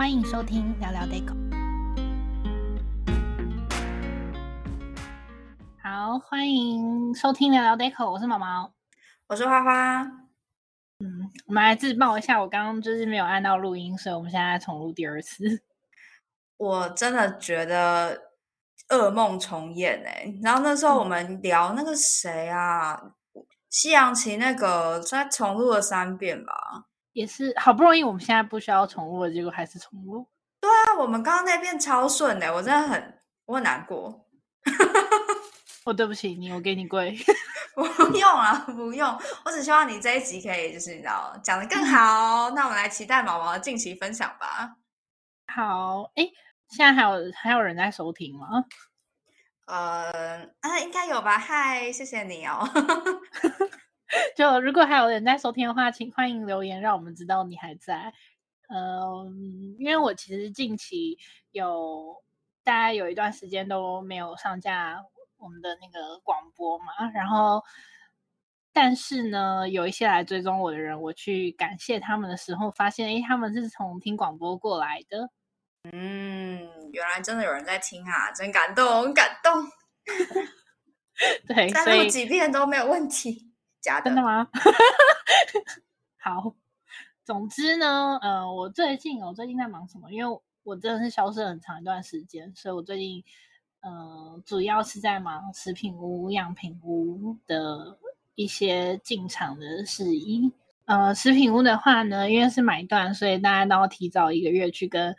欢迎收听聊聊 Deco。好，欢迎收听聊聊 Deco，我是毛毛，我是花花。嗯，我们来自报一下，我刚刚就是没有按到录音，所以我们现在重录第二次。我真的觉得噩梦重演哎！然后那时候我们聊那个谁啊，西洋棋那个，再重录了三遍吧。也是好不容易，我们现在不需要重录了，结果还是重录。对啊，我们刚刚那边超顺的，我真的很我很难过。我、哦、对不起你，我给你跪。不用啊，不用。我只希望你这一集可以，就是你知道讲的更好。那我们来期待毛毛的近期分享吧。好，哎，现在还有还有人在收听吗？呃，啊，应该有吧。嗨，谢谢你哦。就如果还有人在收听的话，请欢迎留言，让我们知道你还在。嗯，因为我其实近期有大概有一段时间都没有上架我们的那个广播嘛，然后但是呢，有一些来追踪我的人，我去感谢他们的时候，发现诶，他们是从听广播过来的。嗯，原来真的有人在听啊，真感动，很感动。对，再录几遍都没有问题。假的，真的吗？好，总之呢，呃，我最近我最近在忙什么？因为我真的是消失很长一段时间，所以我最近呃，主要是在忙食品屋、样品屋的一些进场的事宜。呃，食品屋的话呢，因为是买断，所以大家都要提早一个月去跟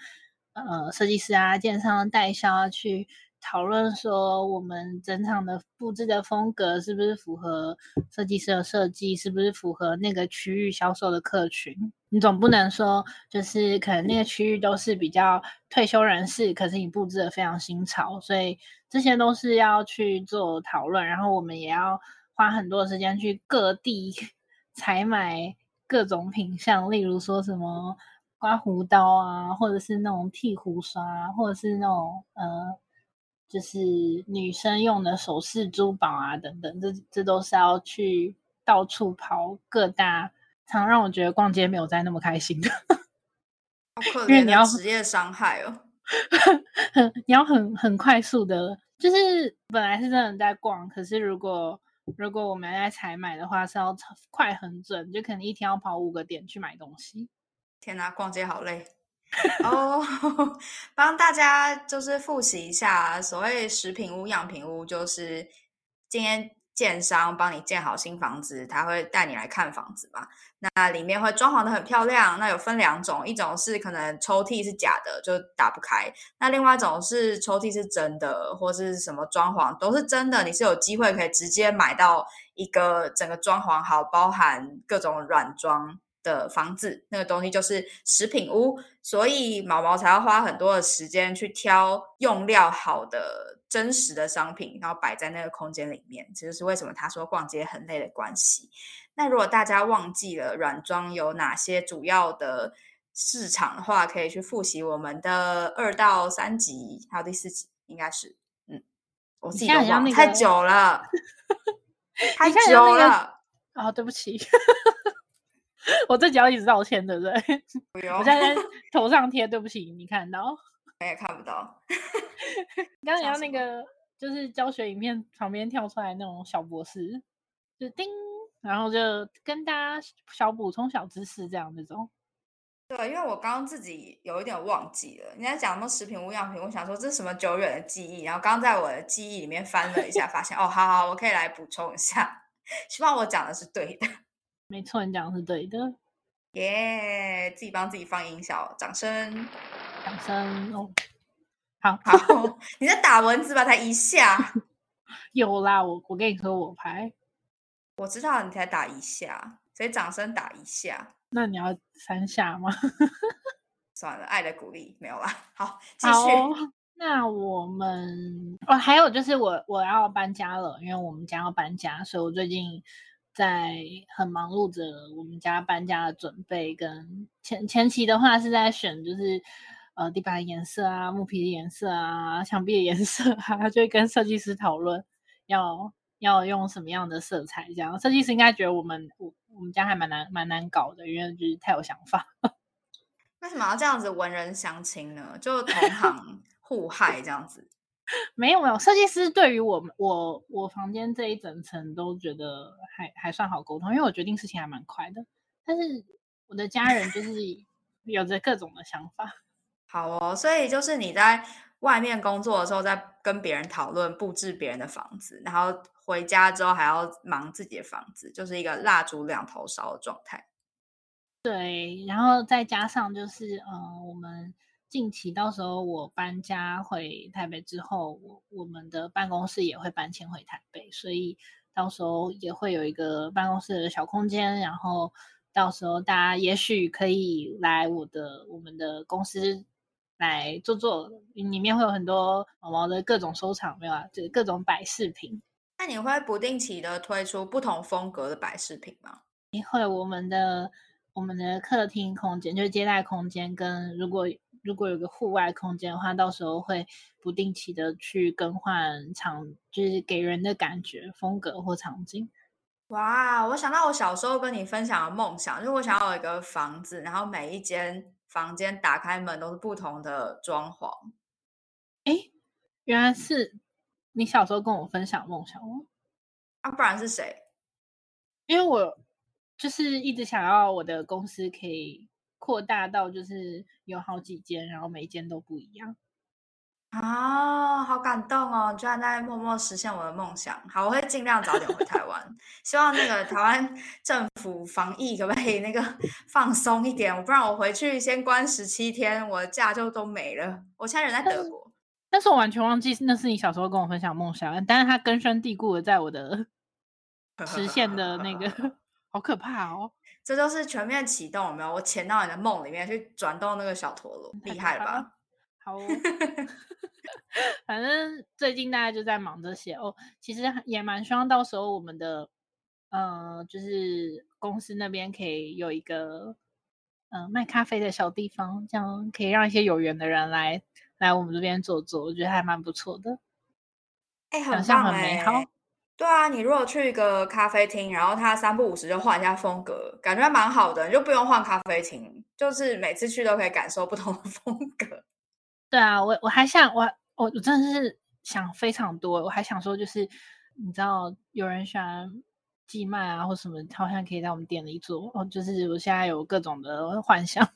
呃设计师啊、建商代销去。讨论说，我们整场的布置的风格是不是符合设计师的设计？是不是符合那个区域销售的客群？你总不能说，就是可能那个区域都是比较退休人士，可是你布置的非常新潮，所以这些都是要去做讨论。然后我们也要花很多时间去各地 采买各种品项，例如说什么刮胡刀啊，或者是那种剃胡刷，或者是那种呃。就是女生用的首饰、珠宝啊，等等，这这都是要去到处跑各大，常让我觉得逛街没有再那么开心的。因为你要职业伤害哦！你要很很快速的，就是本来是真的在逛，可是如果如果我们要在采买的话，是要快很准，就可能一天要跑五个点去买东西。天哪，逛街好累。哦，帮大家就是复习一下，所谓食品屋、样品屋，就是今天建商帮你建好新房子，他会带你来看房子嘛。那里面会装潢的很漂亮，那有分两种，一种是可能抽屉是假的，就打不开；那另外一种是抽屉是真的，或是什么装潢都是真的，你是有机会可以直接买到一个整个装潢好，包含各种软装。的房子，那个东西就是食品屋，所以毛毛才要花很多的时间去挑用料好的真实的商品，然后摆在那个空间里面。这就是为什么他说逛街很累的关系。那如果大家忘记了软装有哪些主要的市场的话，可以去复习我们的二到三集，还有第四集，应该是嗯，我自己都忘了，太久了，太久了啊，哦，对不起。我这集要一直道歉，对不对？不用，我现在在头上贴，对不起，你看到？我也看不到。刚刚你要那个，就是教学影片旁边跳出来那种小博士，就叮，然后就跟大家小补充小知识这样这种。对，因为我刚刚自己有一点忘记了，你在讲什么食品无样品，我想说这是什么久远的记忆，然后刚刚在我的记忆里面翻了一下，发现哦，好好，我可以来补充一下，希望我讲的是对的。没错，你讲的是对的。耶，自己帮自己放音效，掌声，掌声哦。好好，你在打蚊子吧？才一下。有啦，我我跟你说我拍。我知道你才打一下，所以掌声打一下。那你要三下吗？算了，爱的鼓励没有啦。好，继续。那我们哦，还有就是我我要搬家了，因为我们家要搬家，所以我最近。在很忙碌着我们家搬家的准备，跟前前期的话是在选，就是呃地板颜色啊、木皮的颜色啊、墙壁的颜色啊，就会跟设计师讨论要要用什么样的色彩。这样设计师应该觉得我们我我们家还蛮难蛮难搞的，因为就是太有想法。为什么要这样子文人相亲呢？就同行互害这样子？没有没有，设计师对于我们我我房间这一整层都觉得还还算好沟通，因为我决定事情还蛮快的。但是我的家人就是 有着各种的想法。好哦，所以就是你在外面工作的时候，在跟别人讨论布置别人的房子，然后回家之后还要忙自己的房子，就是一个蜡烛两头烧的状态。对，然后再加上就是，嗯、呃，我们近期到时候我搬家回台北之后，我我们的办公室也会搬迁回台北，所以到时候也会有一个办公室的小空间，然后到时候大家也许可以来我的我们的公司来坐坐，里面会有很多毛毛的各种收藏，没有啊？就是各种摆饰品。那你会不定期的推出不同风格的摆饰品吗？你会，我们的。我们的客厅空间就是接待空间，跟如果如果有个户外空间的话，到时候会不定期的去更换场，就是给人的感觉风格或场景。哇，我想到我小时候跟你分享的梦想，就是我想要有一个房子，然后每一间房间打开门都是不同的装潢。哎，原来是你小时候跟我分享梦想哦？啊，不然是谁？因为我。就是一直想要我的公司可以扩大到，就是有好几间，然后每一间都不一样。啊、哦，好感动哦！居然在默默实现我的梦想。好，我会尽量早点回台湾。希望那个台湾政府防疫可不可以那个 放松一点？不然我回去先关十七天，我的假就都没了。我现在人在德国，但是我完全忘记那是你小时候跟我分享梦想，但是它根深蒂固的在我的 实现的那个。好可怕哦！这就是全面启动，有没有？我潜到你的梦里面去转动那个小陀螺，厉害了吧？好，哦，反正最近大家就在忙这些哦。其实也蛮希望到时候我们的，呃，就是公司那边可以有一个，嗯、呃，卖咖啡的小地方，这样可以让一些有缘的人来来我们这边坐坐，我觉得还蛮不错的。哎、欸，很像很美好。对啊，你如果去一个咖啡厅，然后他三不五时就换一下风格，感觉还蛮好的，你就不用换咖啡厅，就是每次去都可以感受不同的 风格。对啊，我我还想我我我真的是想非常多，我还想说就是你知道有人喜欢寄卖啊或什么，好像可以在我们店里做哦，就是我现在有各种的幻想，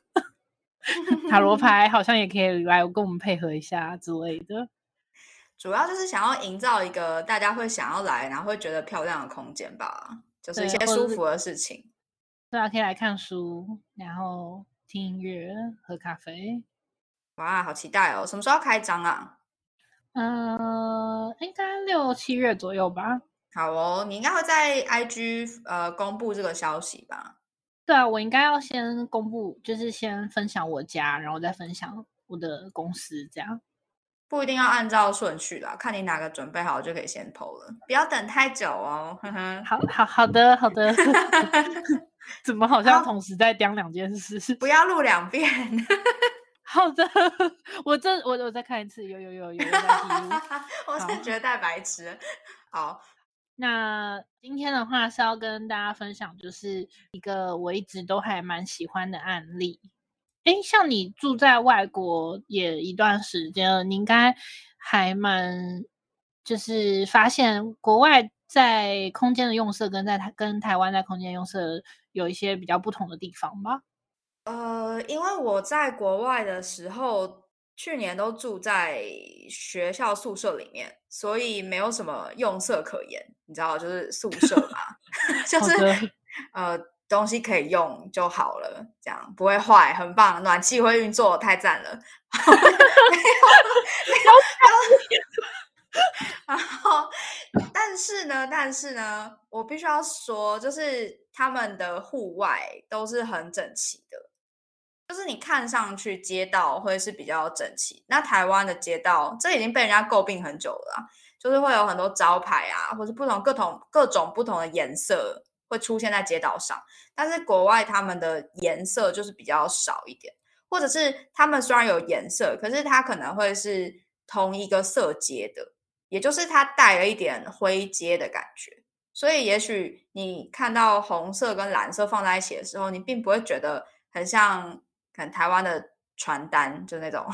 塔罗牌好像也可以来跟我们配合一下之类的。主要就是想要营造一个大家会想要来，然后会觉得漂亮的空间吧，就是一些舒服的事情。对啊，可以来看书，然后听音乐，喝咖啡。哇，好期待哦！什么时候开张啊？嗯、呃，应该六七月左右吧。好哦，你应该会在 IG 呃公布这个消息吧？对啊，我应该要先公布，就是先分享我家，然后再分享我的公司，这样。不一定要按照顺序啦，看你哪个准备好就可以先 PO 了，不要等太久哦。好好好的好的，怎么好像同时在讲两件事？不要录两遍。好的，我这我我再看一次，有有有有，有我是觉得太白痴。好，那今天的话是要跟大家分享，就是一个我一直都还蛮喜欢的案例。哎，像你住在外国也一段时间了，你应该还蛮就是发现国外在空间的用色跟在台跟台湾在空间用色有一些比较不同的地方吧？呃，因为我在国外的时候，去年都住在学校宿舍里面，所以没有什么用色可言。你知道，就是宿舍嘛 就是呃。东西可以用就好了，这样不会坏，很棒。暖气会运作，太赞了。没有，没有，然后，但是呢，但是呢，我必须要说，就是他们的户外都是很整齐的，就是你看上去街道会是比较整齐。那台湾的街道，这已经被人家诟病很久了，就是会有很多招牌啊，或是不同各种各种不同的颜色。会出现在街道上，但是国外他们的颜色就是比较少一点，或者是他们虽然有颜色，可是它可能会是同一个色阶的，也就是它带了一点灰阶的感觉。所以也许你看到红色跟蓝色放在一起的时候，你并不会觉得很像可能台湾的传单，就那种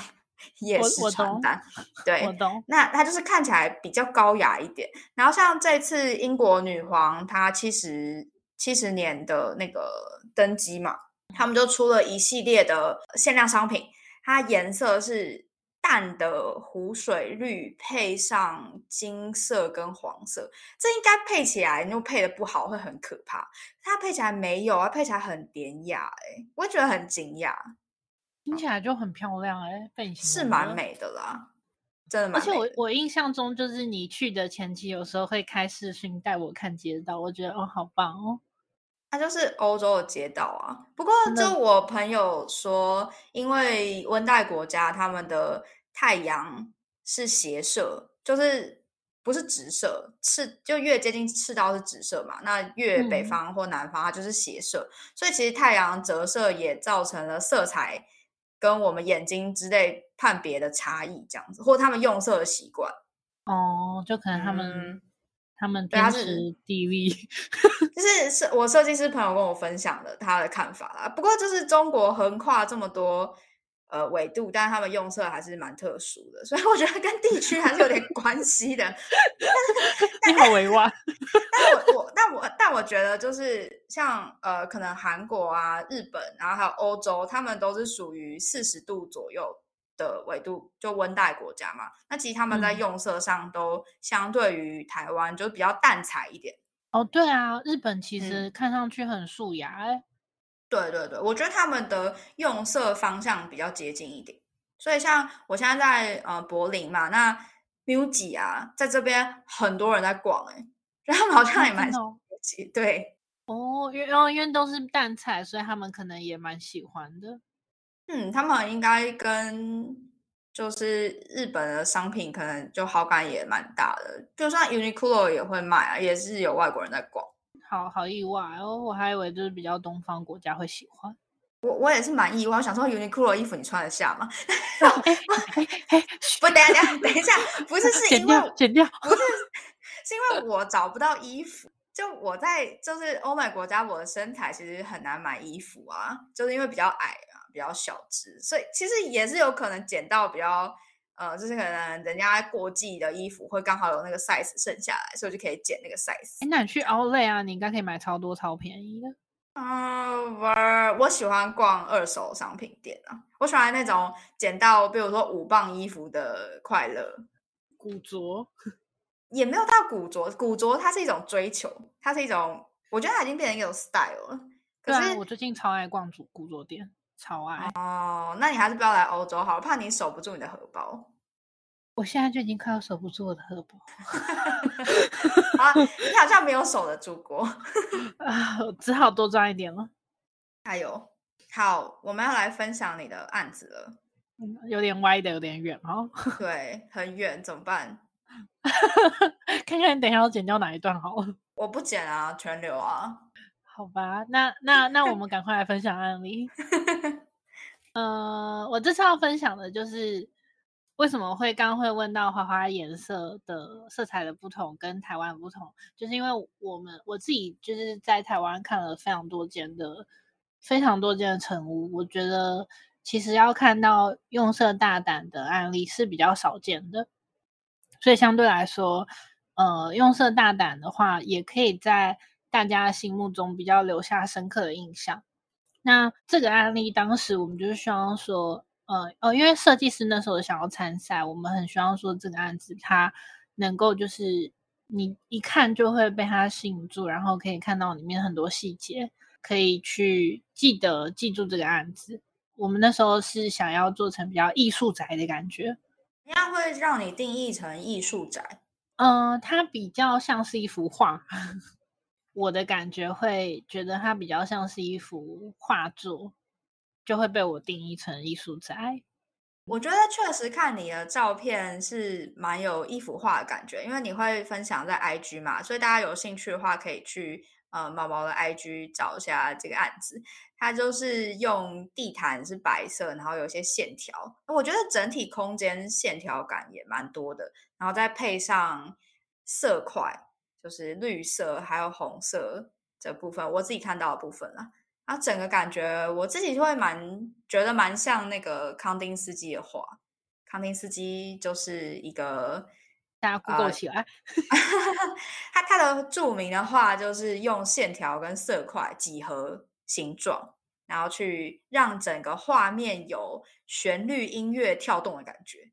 夜市传单。对，我懂。那它就是看起来比较高雅一点。然后像这次英国女皇她七十七十年的那个登基嘛，他们就出了一系列的限量商品，它颜色是。淡的湖水绿配上金色跟黄色，这应该配起来，如果配的不好会很可怕。它配起来没有啊，配起来很典雅，哎，我也觉得很惊讶，听起来就很漂亮，哎，背景是蛮美的啦，真的。而且我我印象中就是你去的前期，有时候会开视讯带我看街道，我觉得哦，好棒哦。它就是欧洲的街道啊，不过就我朋友说，因为温带国家他们的太阳是斜射，就是不是直射，赤就越接近赤道是直射嘛，那越北方或南方它就是斜射，嗯、所以其实太阳折射也造成了色彩跟我们眼睛之类判别的差异，这样子，或他们用色的习惯。哦，就可能他们。嗯他们天时地利，就是是我设计师朋友跟我分享的他的看法啦。不过就是中国横跨这么多呃纬度，但是他们用色还是蛮特殊的，所以我觉得跟地区还是有点关系的。你好委婉。但我我但我但我觉得就是像呃可能韩国啊、日本，然后还有欧洲，他们都是属于四十度左右。的纬度就温带国家嘛，那其实他们在用色上都相对于台湾就比较淡彩一点。哦，对啊，日本其实看上去很素雅哎、嗯。对对对，我觉得他们的用色方向比较接近一点。所以像我现在在呃柏林嘛，那 MUJI 啊，在这边很多人在逛哎，然后他们好像也蛮喜、哦、对哦，因为因为都是淡彩，所以他们可能也蛮喜欢的。嗯，他们应该跟就是日本的商品可能就好感也蛮大的，就算 Uniqlo 也会卖啊，也是有外国人在逛。好好意外哦，我还以为就是比较东方国家会喜欢。我我也是蛮意外，我想说 Uniqlo 的衣服你穿得下吗？不，等一下，等一下，不是是因为剪掉，剪掉，不是，是因为我找不到衣服。就我在就是欧美国家，我的身材其实很难买衣服啊，就是因为比较矮啊。比较小只，所以其实也是有可能捡到比较呃，就是可能人家过季的衣服会刚好有那个 size 剩下来，所以就可以捡那个 size。哎，那你去 Outlet 啊，你应该可以买超多超便宜的。嗯，我我喜欢逛二手商品店啊，我喜欢那种捡到比如说五磅衣服的快乐。古着 也没有到古着，古着它是一种追求，它是一种，我觉得它已经变成一种 style 了。可是我最近超爱逛古古着店。超爱哦，那你还是不要来欧洲好了，怕你守不住你的荷包。我现在就已经快要守不住我的荷包。啊，你好像没有守得住过 啊，只好多赚一点了。还有，好，我们要来分享你的案子了。有点歪的，有点远哦。对，很远，怎么办？看看你等一下要剪掉哪一段好了。我不剪啊，全留啊。好吧，那那那我们赶快来分享案例。呃，我这次要分享的就是为什么会刚刚会问到花花颜色的色彩的不同跟台湾不同，就是因为我们我自己就是在台湾看了非常多间的非常多间的成屋，我觉得其实要看到用色大胆的案例是比较少见的，所以相对来说，呃，用色大胆的话也可以在。大家心目中比较留下深刻的印象。那这个案例当时我们就是希望说，呃哦，因为设计师那时候想要参赛，我们很希望说这个案子它能够就是你一看就会被它吸引住，然后可以看到里面很多细节，可以去记得记住这个案子。我们那时候是想要做成比较艺术宅的感觉，那会让你定义成艺术宅？嗯、呃，它比较像是一幅画。我的感觉会觉得它比较像是一幅画作，就会被我定义成艺术宅。我觉得确实看你的照片是蛮有一幅画的感觉，因为你会分享在 IG 嘛，所以大家有兴趣的话可以去呃毛毛的 IG 找一下这个案子。它就是用地毯是白色，然后有一些线条，我觉得整体空间线条感也蛮多的，然后再配上色块。就是绿色还有红色这部分，我自己看到的部分啦。啊，整个感觉我自己就会蛮觉得蛮像那个康丁斯基的画。康丁斯基就是一个大家 Google 起来，呃、他他的著名的画就是用线条跟色块几何形状，然后去让整个画面有旋律音乐跳动的感觉。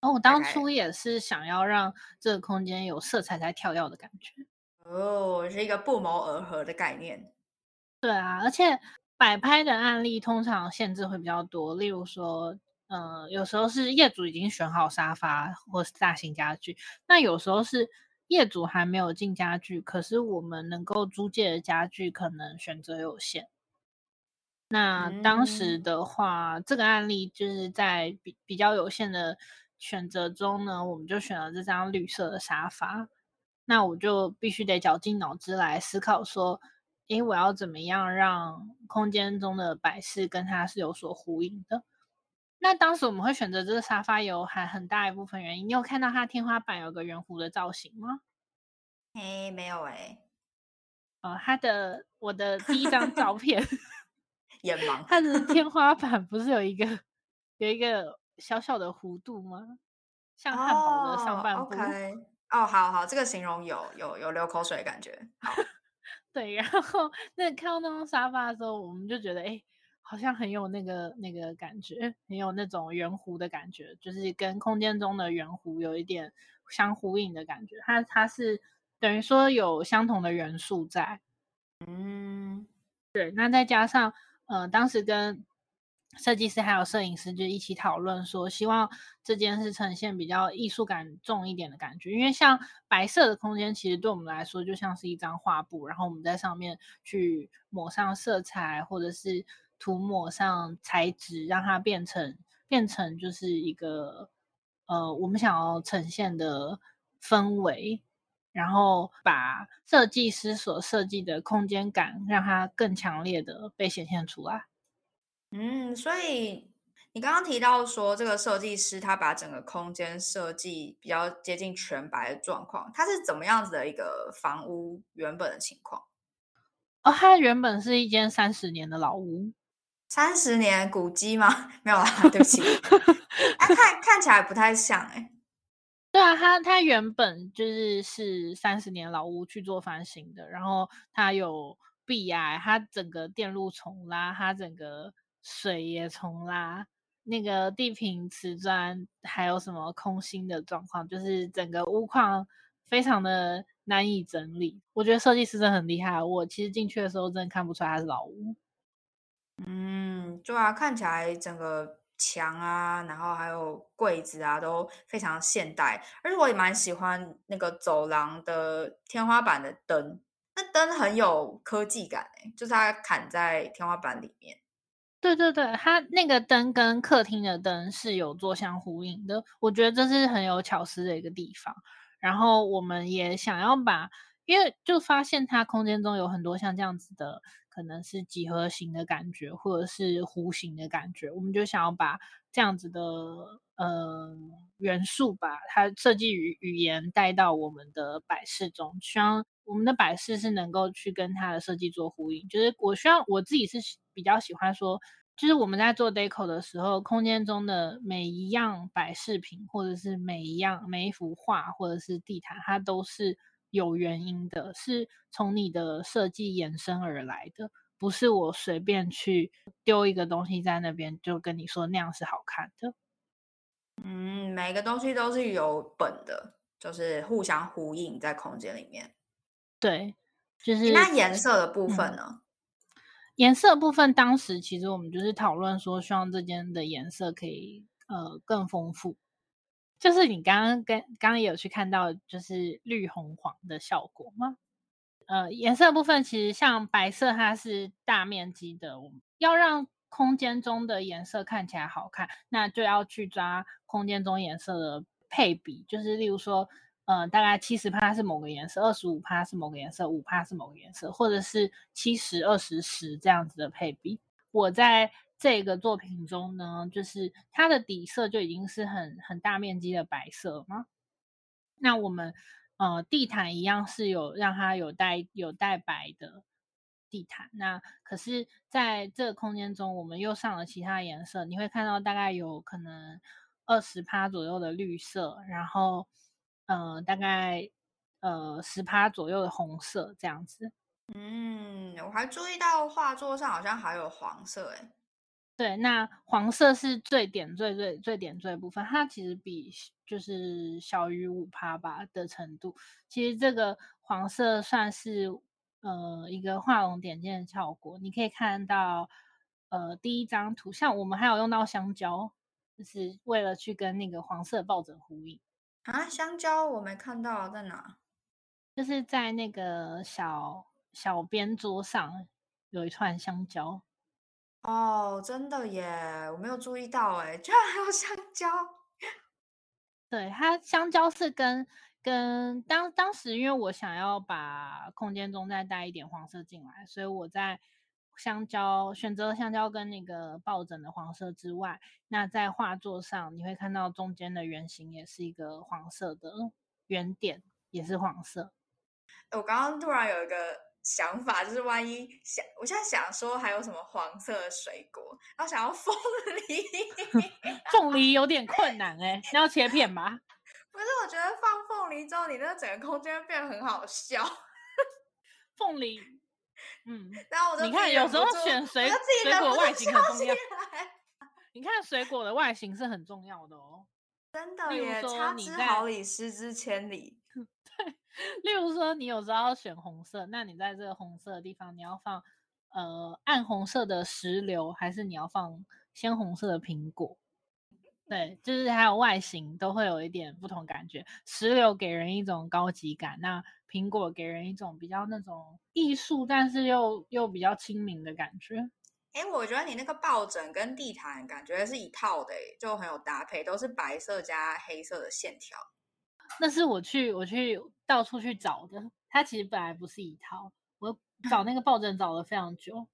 哦，我当初也是想要让这个空间有色彩在跳跃的感觉。哦，是一个不谋而合的概念。对啊，而且摆拍的案例通常限制会比较多，例如说，呃，有时候是业主已经选好沙发或是大型家具，那有时候是业主还没有进家具，可是我们能够租借的家具可能选择有限。那当时的话，嗯、这个案例就是在比比较有限的选择中呢，我们就选了这张绿色的沙发。那我就必须得绞尽脑汁来思考说。诶，我要怎么样让空间中的摆饰跟它是有所呼应的？那当时我们会选择这个沙发，有还很大一部分原因。你有看到它天花板有个圆弧的造型吗？诶，没有诶、欸。呃，它的我的第一张照片，眼盲。它的天花板不是有一个有一个小小的弧度吗？像汉堡的上半部。哦好好，这个形容有有有流口水的感觉。好。对，然后那看到那张沙发的时候，我们就觉得，哎，好像很有那个那个感觉，很有那种圆弧的感觉，就是跟空间中的圆弧有一点相呼应的感觉。它它是等于说有相同的元素在，嗯，对。那再加上，呃，当时跟设计师还有摄影师就一起讨论说，希望这间是呈现比较艺术感重一点的感觉，因为像白色的空间，其实对我们来说就像是一张画布，然后我们在上面去抹上色彩，或者是涂抹上材质，让它变成变成就是一个呃我们想要呈现的氛围，然后把设计师所设计的空间感，让它更强烈的被显现出来。嗯，所以你刚刚提到说，这个设计师他把整个空间设计比较接近全白的状况，他是怎么样子的一个房屋原本的情况？哦，它原本是一间三十年的老屋，三十年古迹吗？没有啦，对不起，哎、啊，看看起来不太像哎、欸。对啊，它它原本就是是三十年老屋去做翻新的，然后它有壁癌，它整个电路重拉，它整个。水也重拉，那个地坪瓷砖还有什么空心的状况，就是整个屋况非常的难以整理。我觉得设计师真的很厉害，我其实进去的时候真的看不出来它是老屋。嗯，对啊，看起来整个墙啊，然后还有柜子啊都非常现代，而且我也蛮喜欢那个走廊的天花板的灯，那灯很有科技感诶，就是它砍在天花板里面。对对对，它那个灯跟客厅的灯是有做相呼应的，我觉得这是很有巧思的一个地方。然后我们也想要把，因为就发现它空间中有很多像这样子的，可能是几何形的感觉，或者是弧形的感觉，我们就想要把这样子的呃元素，把它设计语语言带到我们的摆饰中，希望我们的摆饰是能够去跟它的设计做呼应。就是我希望我自己是。比较喜欢说，就是我们在做 deco 的时候，空间中的每一样摆饰品，或者是每一样每一幅画，或者是地毯，它都是有原因的，是从你的设计延伸而来的，不是我随便去丢一个东西在那边就跟你说那样是好看的。嗯，每个东西都是有本的，就是互相呼应在空间里面。对，就是那颜色的部分呢？嗯颜色部分，当时其实我们就是讨论说，希望这间的颜色可以呃更丰富。就是你刚刚跟刚刚也有去看到，就是绿红黄的效果吗？呃，颜色部分其实像白色，它是大面积的，我们要让空间中的颜色看起来好看，那就要去抓空间中颜色的配比，就是例如说。嗯、大概七十趴是某个颜色，二十五趴是某个颜色，五趴是某个颜色，或者是七十二十十这样子的配比。我在这个作品中呢，就是它的底色就已经是很很大面积的白色嘛。那我们呃地毯一样是有让它有带有带白的，地毯。那可是在这个空间中，我们又上了其他颜色，你会看到大概有可能二十趴左右的绿色，然后呃大概呃十趴左右的红色这样子。嗯，我还注意到画作上好像还有黄色，诶。对，那黄色是最点缀、最最点缀的部分，它其实比就是小于五趴吧的程度。其实这个黄色算是呃一个画龙点睛的效果。你可以看到，呃，第一张图像我们还有用到香蕉，就是为了去跟那个黄色抱枕呼应啊。香蕉我没看到在哪，就是在那个小小边桌上有一串香蕉。哦，真的耶，我没有注意到，哎，居然还有香蕉。对，它香蕉是跟跟当当时，因为我想要把空间中再带一点黄色进来，所以我在香蕉选择香蕉跟那个抱枕的黄色之外，那在画作上你会看到中间的圆形也是一个黄色的圆点，也是黄色。我刚刚突然有一个。想法就是，万一想，我现在想说还有什么黄色的水果，然后想要凤梨，凤梨有点困难哎、欸，你要切片吧？不是，我觉得放凤梨之后，你那整个空间变得很好笑。凤梨，嗯，然后我你看，有时候选水水果外形很重要。你看水果的外形是很重要的哦，真的耶，差之毫厘，失之千里。对。例如说，你有时候要选红色，那你在这个红色的地方，你要放呃暗红色的石榴，还是你要放鲜红色的苹果？对，就是还有外形都会有一点不同感觉。石榴给人一种高级感，那苹果给人一种比较那种艺术，但是又又比较亲民的感觉。哎，我觉得你那个抱枕跟地毯感觉是一套的，就很有搭配，都是白色加黑色的线条。那是我去我去到处去找的，它其实本来不是一套，我找那个抱枕找了非常久。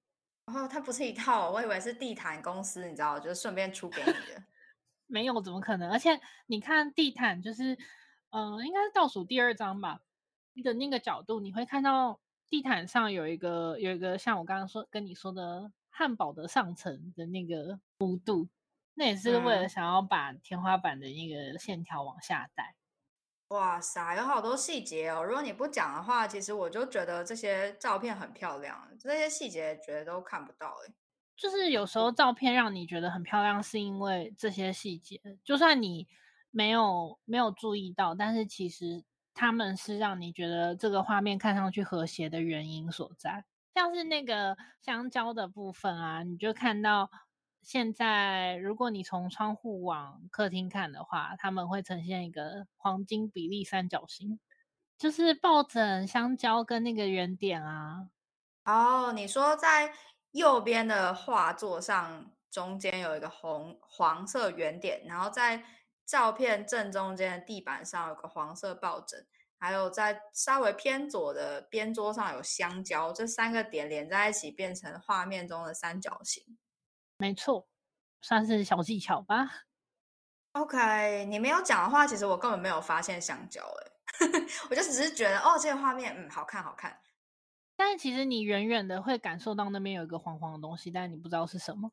哦，它不是一套，我以为是地毯公司，你知道，就是顺便出给你的。没有，怎么可能？而且你看地毯，就是嗯、呃，应该是倒数第二张吧，你的那个角度，你会看到地毯上有一个有一个像我刚刚说跟你说的汉堡的上层的那个弧度，那也是为了想要把天花板的那个线条往下带。哇塞，有好多细节哦！如果你不讲的话，其实我就觉得这些照片很漂亮，这些细节觉得都看不到诶。就是有时候照片让你觉得很漂亮，是因为这些细节，就算你没有没有注意到，但是其实他们是让你觉得这个画面看上去和谐的原因所在。像是那个香蕉的部分啊，你就看到。现在，如果你从窗户往客厅看的话，他们会呈现一个黄金比例三角形，就是抱枕、香蕉跟那个圆点啊。哦，你说在右边的画作上，中间有一个红黄色圆点，然后在照片正中间的地板上有个黄色抱枕，还有在稍微偏左的边桌上有香蕉，这三个点连在一起变成画面中的三角形。没错，算是小技巧吧。OK，你没有讲的话，其实我根本没有发现香蕉，哎，我就只是觉得哦，这个画面嗯，好看好看。但是其实你远远的会感受到那边有一个黄黄的东西，但是你不知道是什么。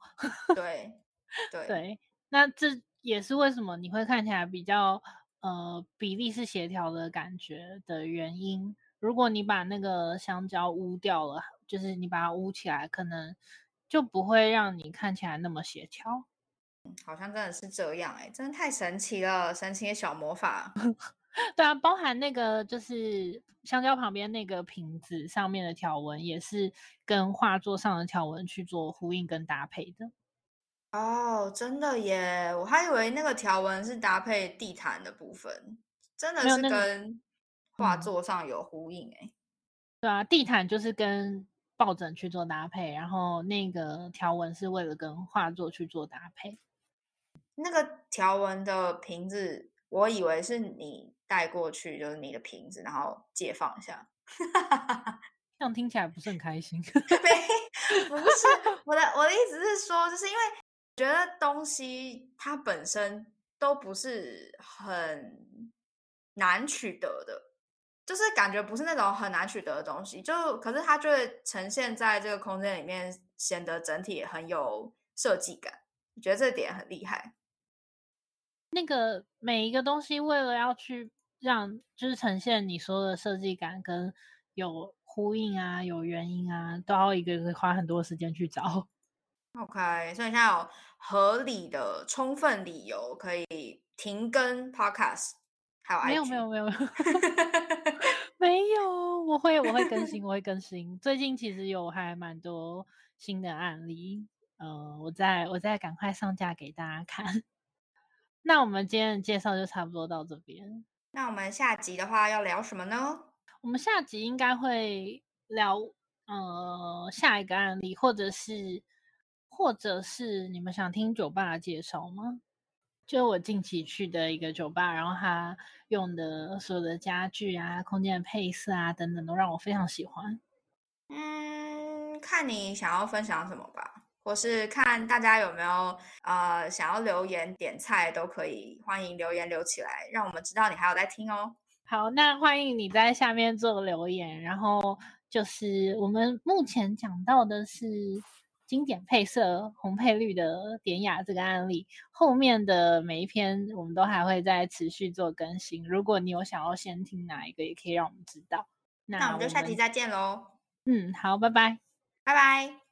对 对对，那这也是为什么你会看起来比较呃比例是协调的感觉的原因。如果你把那个香蕉污掉了，就是你把它污起来，可能。就不会让你看起来那么协调，好像真的是这样哎、欸，真的太神奇了，神奇的小魔法。对啊，包含那个就是香蕉旁边那个瓶子上面的条纹，也是跟画作上的条纹去做呼应跟搭配的。哦，真的耶，我还以为那个条纹是搭配地毯的部分，真的是跟画作上有呼应哎。对啊，地毯就是跟。抱枕去做搭配，然后那个条纹是为了跟画作去做搭配。那个条纹的瓶子，我以为是你带过去，就是你的瓶子，然后解放一下。这样听起来不是很开心。没，不是我的我的意思是说，就是因为觉得东西它本身都不是很难取得的。就是感觉不是那种很难取得的东西，就可是它就会呈现在这个空间里面，显得整体很有设计感。我觉得这点很厉害。那个每一个东西为了要去让，就是呈现你说的设计感跟有呼应啊，有原因啊，都要一个一个花很多时间去找。OK，所以现在有合理的、充分理由可以停更 Podcast，还有 IG 没有没有没 有没有，我会我会更新，我会更新。最近其实有还蛮多新的案例，呃，我再我再赶快上架给大家看。那我们今天的介绍就差不多到这边。那我们下集的话要聊什么呢？我们下集应该会聊呃下一个案例，或者是。或者是你们想听酒吧的介绍吗？就我近期去的一个酒吧，然后他用的所有的家具啊、空间的配色啊等等，都让我非常喜欢。嗯，看你想要分享什么吧，或是看大家有没有呃想要留言点菜都可以，欢迎留言留起来，让我们知道你还有在听哦。好，那欢迎你在下面做留言，然后就是我们目前讲到的是。经典配色红配绿的典雅这个案例，后面的每一篇我们都还会再持续做更新。如果你有想要先听哪一个，也可以让我们知道。那我们就下期再见喽。嗯，好，拜拜，拜拜。